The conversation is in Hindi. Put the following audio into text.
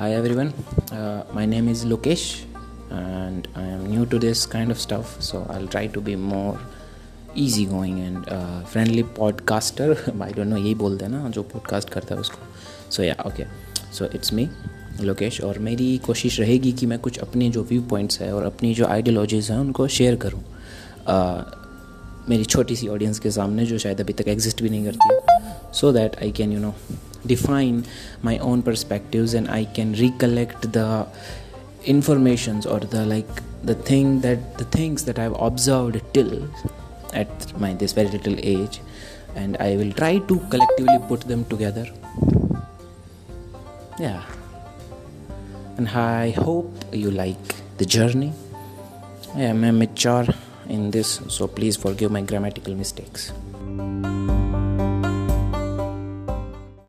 Hi everyone, uh, my name is Lokesh and I am new to this kind of stuff, so I'll try to be more easy going and uh, friendly podcaster. I don't know यही बोलते हैं ना जो पॉडकास्ट करता है उसको। सो या okay so it's me Lokesh और मेरी कोशिश रहेगी कि मैं कुछ अपने जो व्यू पॉइंट्स है और अपनी जो आइडियोलॉजीज़ हैं उनको शेयर करूँ। Uh, मेरी छोटी सी ऑडियंस के सामने जो शायद अभी तक एग्जिस्ट भी नहीं करती so that I can you know define my own perspectives and i can recollect the informations or the like the thing that the things that i've observed till at my this very little age and i will try to collectively put them together. Yeah. And i hope you like the journey. I am a mature in this so please forgive my grammatical mistakes